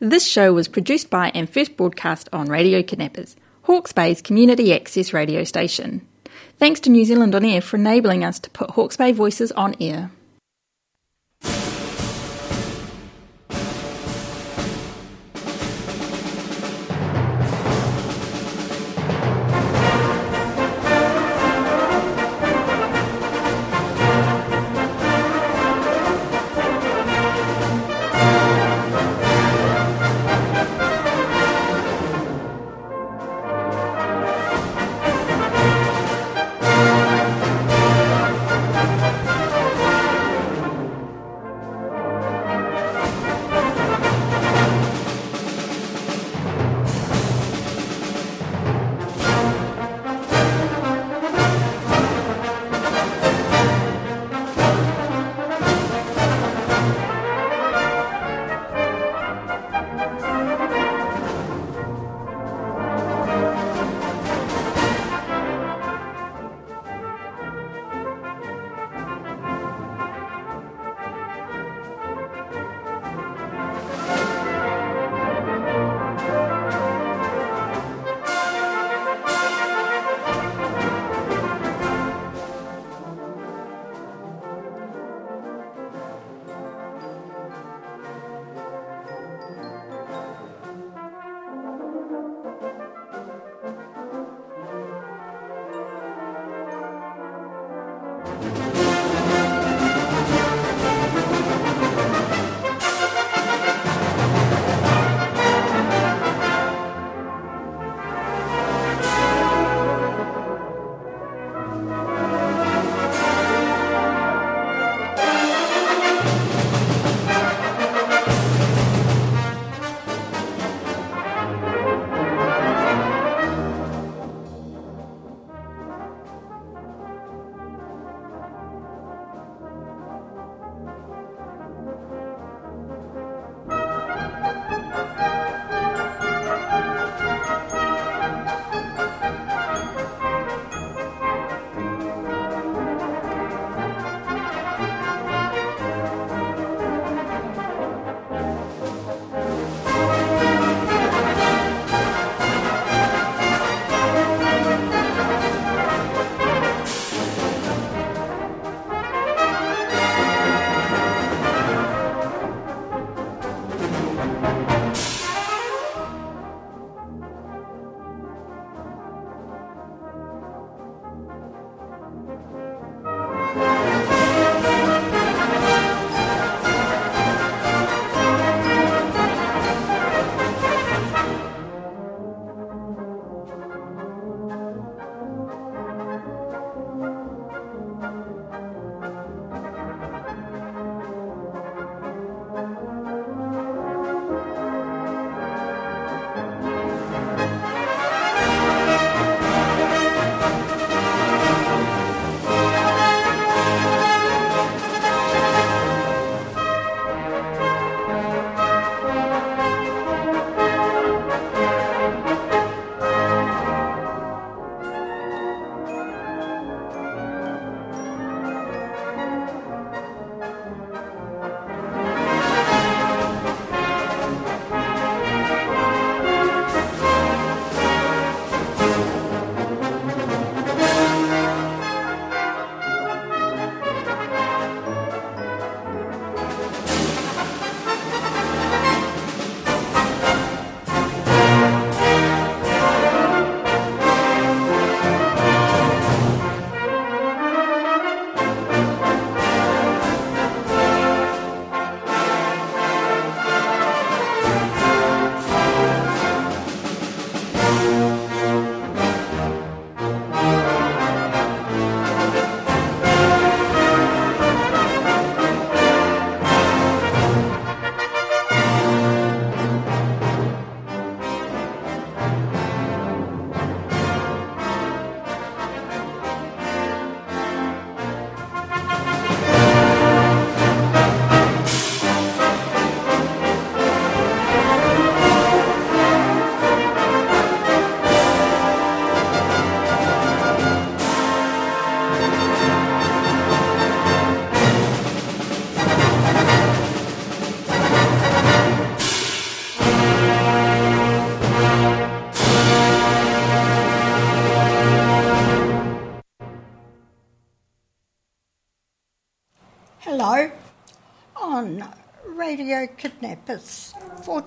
This show was produced by and first broadcast on Radio Kidnappers, Hawke's Bay's community access radio station. Thanks to New Zealand On Air for enabling us to put Hawke's Bay voices on air.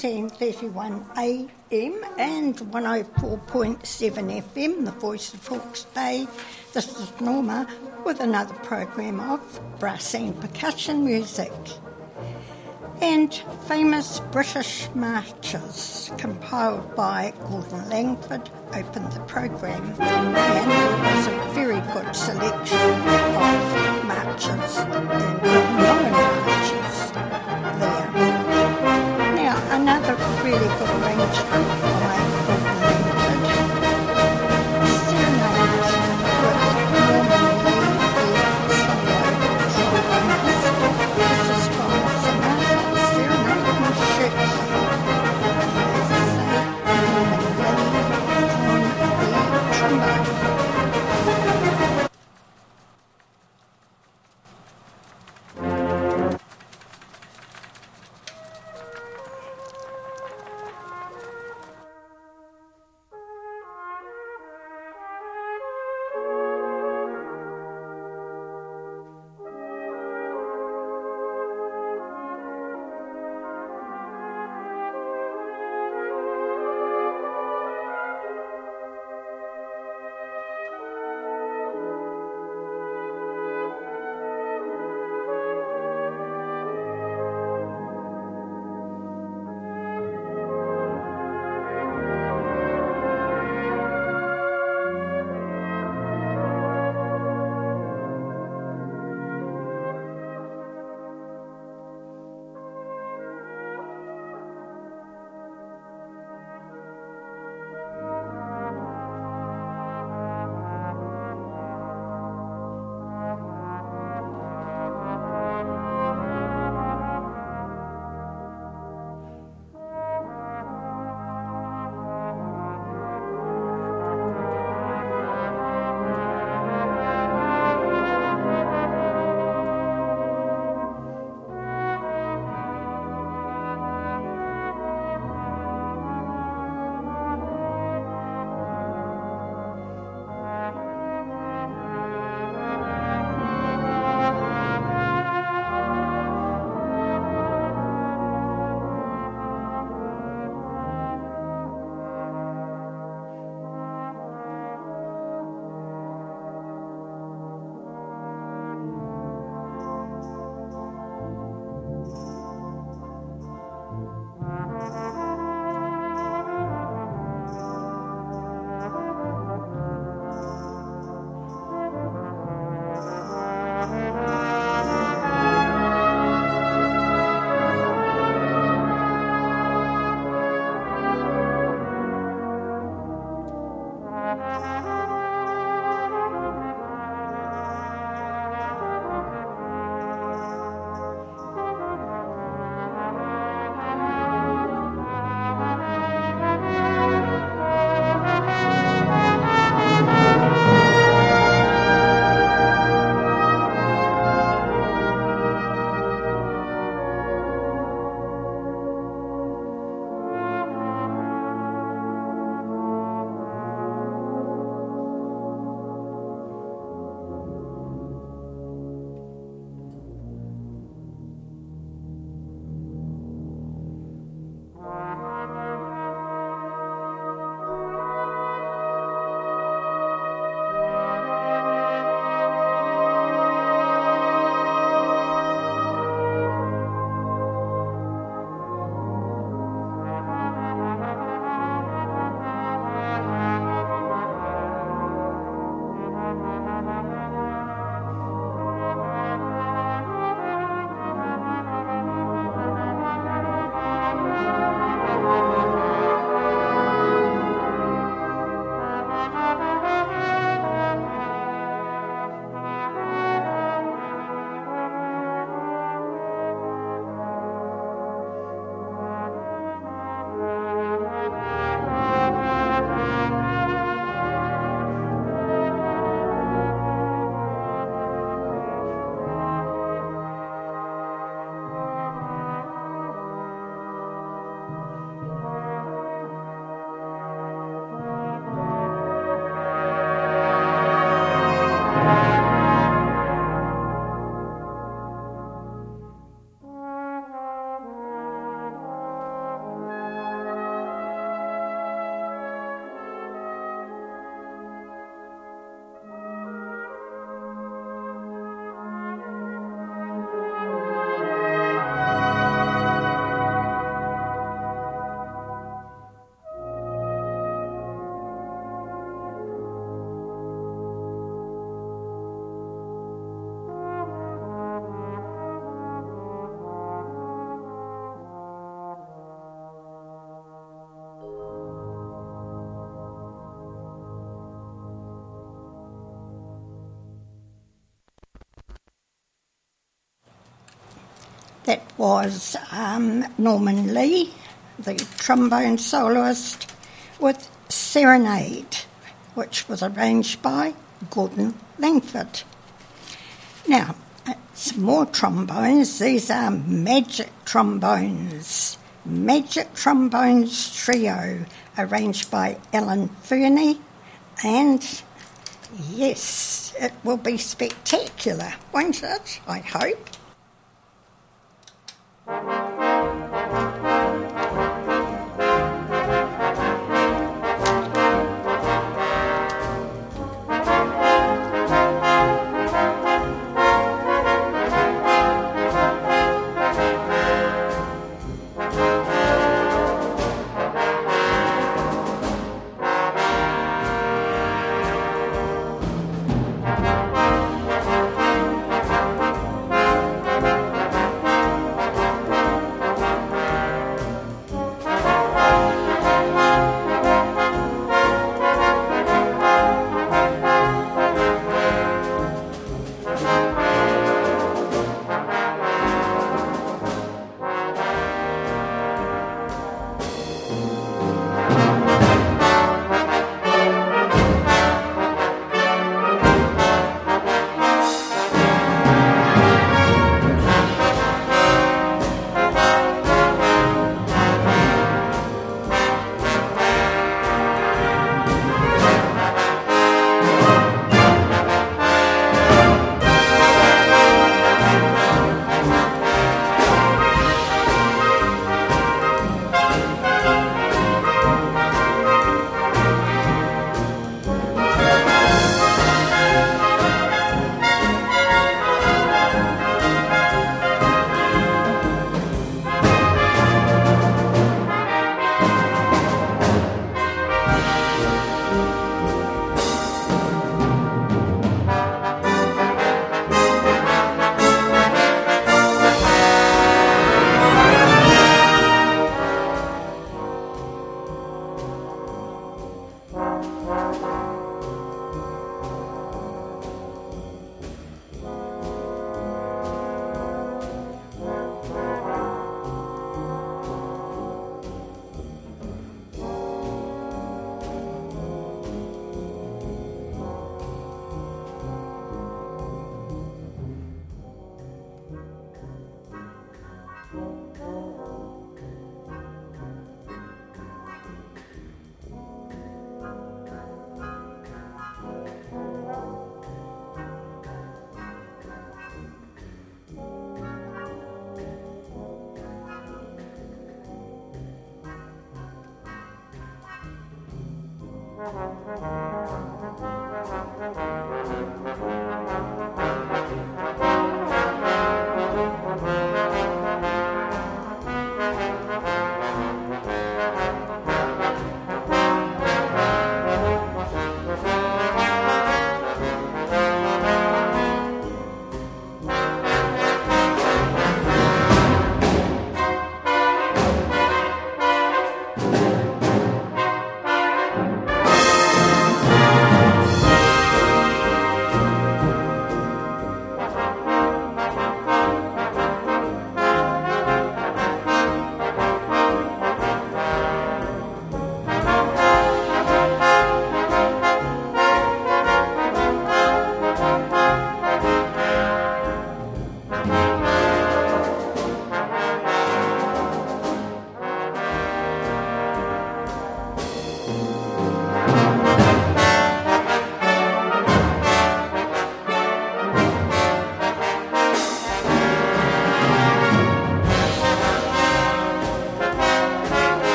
1431 AM and 104.7 FM, the voice of Hawke's Bay. This is Norma with another program of brass and percussion music. And famous British marches compiled by Gordon Langford opened the program. And it was a very good selection of marches and known marches That was um, Norman Lee, the trombone soloist, with Serenade, which was arranged by Gordon Langford. Now, some more trombones. These are magic trombones. Magic Trombones Trio, arranged by Alan Fernie. And yes, it will be spectacular, won't it? I hope. Yes,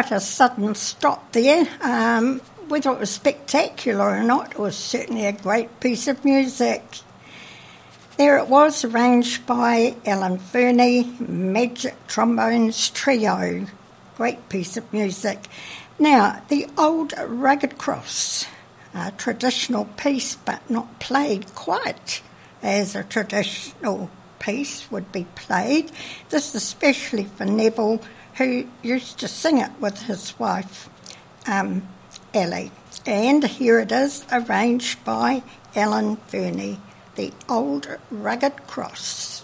quite a sudden stop there. Um, whether it was spectacular or not, it was certainly a great piece of music. There it was, arranged by Alan Fernie, Magic Trombones Trio. Great piece of music. Now, the old Rugged Cross, a traditional piece but not played quite as a traditional piece would be played. This is especially for Neville, who used to sing it with his wife, um, Ellie. And here it is, arranged by Alan Fernie the old rugged cross.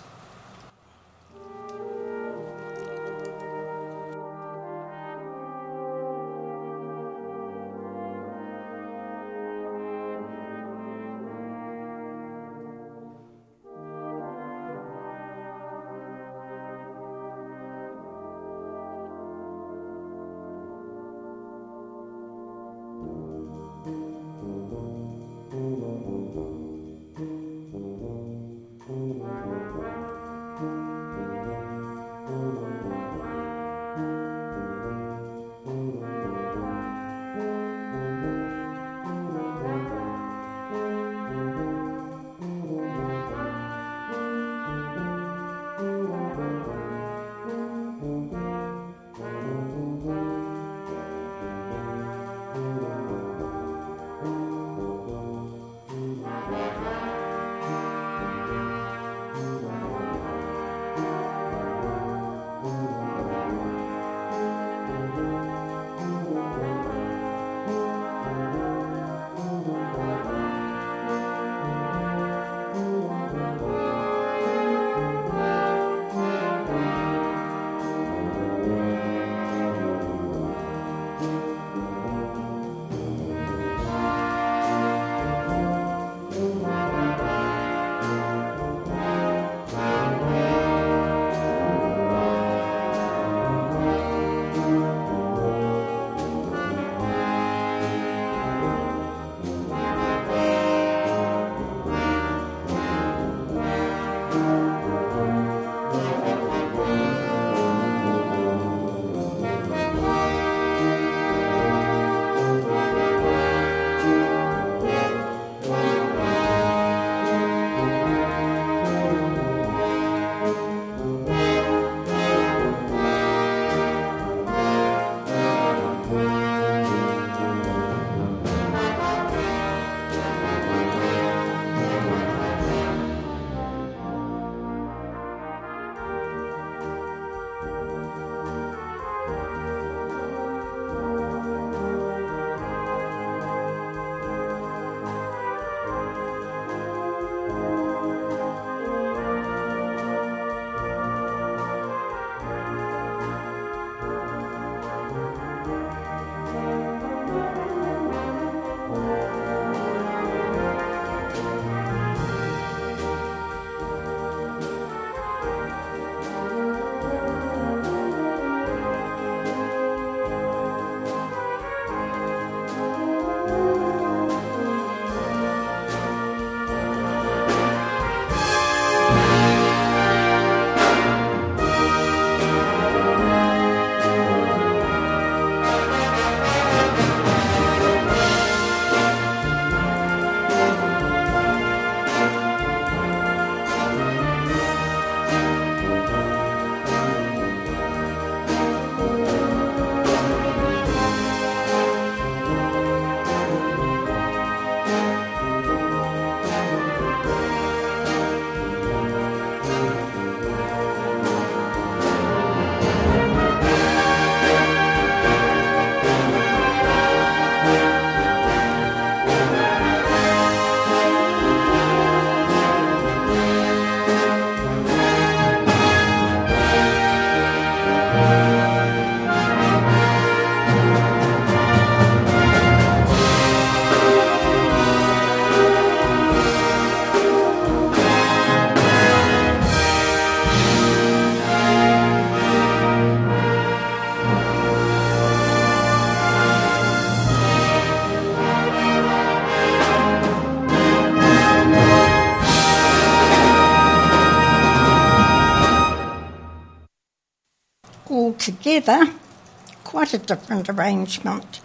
Quite a different arrangement.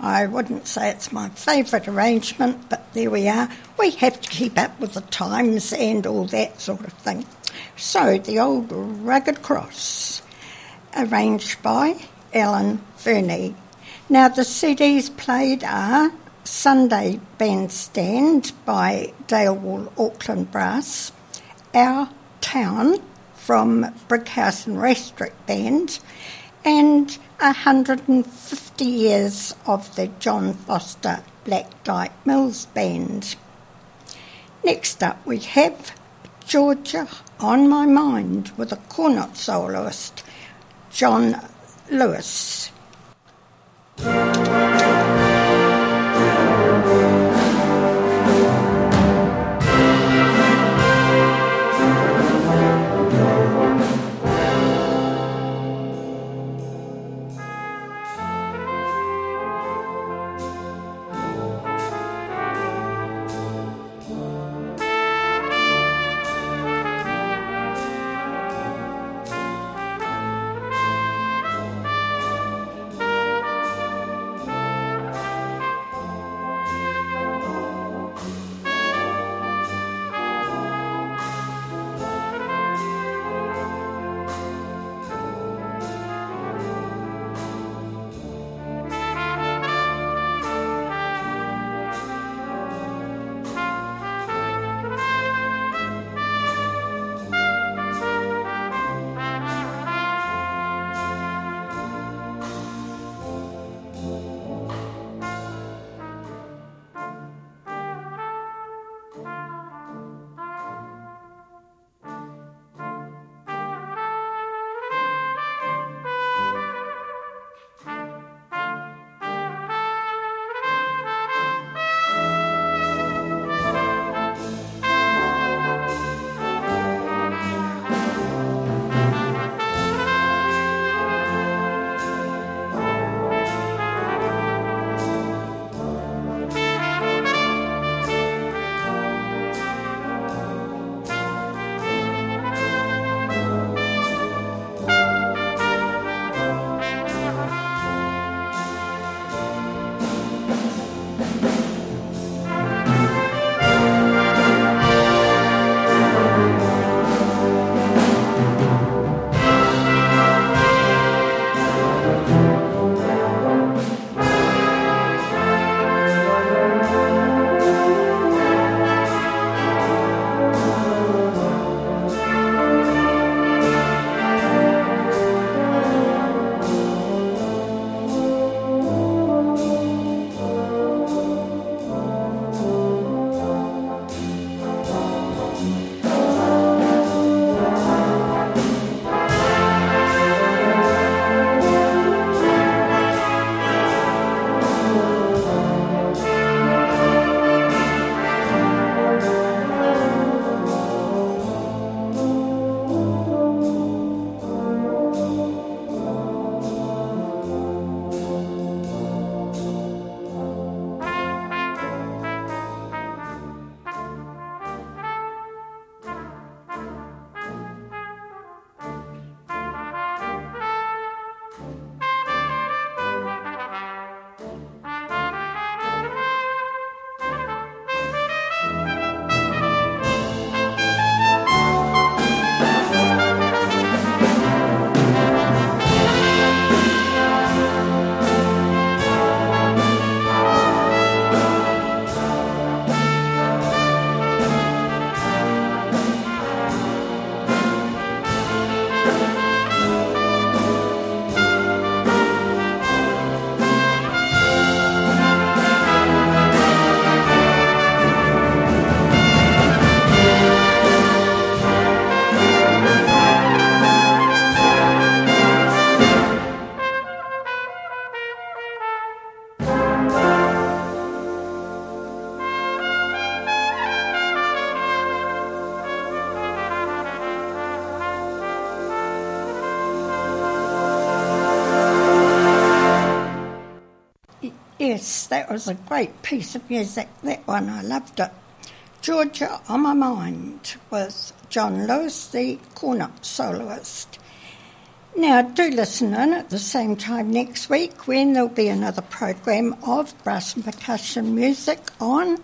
I wouldn't say it's my favourite arrangement, but there we are. We have to keep up with the times and all that sort of thing. So, the old Rugged Cross, arranged by Alan Fernie. Now, the CDs played are Sunday Bandstand by Dalewool Auckland Brass, Our Town from Brighouse and Rastrick Band, and 150 years of the John Foster Black Dyke Mills Band. Next up, we have Georgia on My Mind with a cornet soloist, John Lewis. Was a great piece of music, that one, I loved it. Georgia on My Mind was John Lewis, the cornet soloist. Now, do listen in at the same time next week when there'll be another program of brass and percussion music on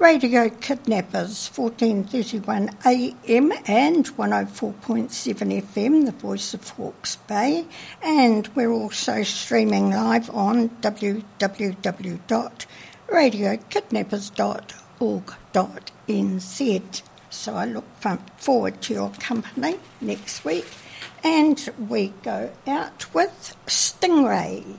Radio Kidnappers, 1431 AM and 104.7 FM, the voice of Hawke's Bay. And we're also streaming live on www.radiokidnappers.org.nz. So I look forward to your company next week. And we go out with Stingray.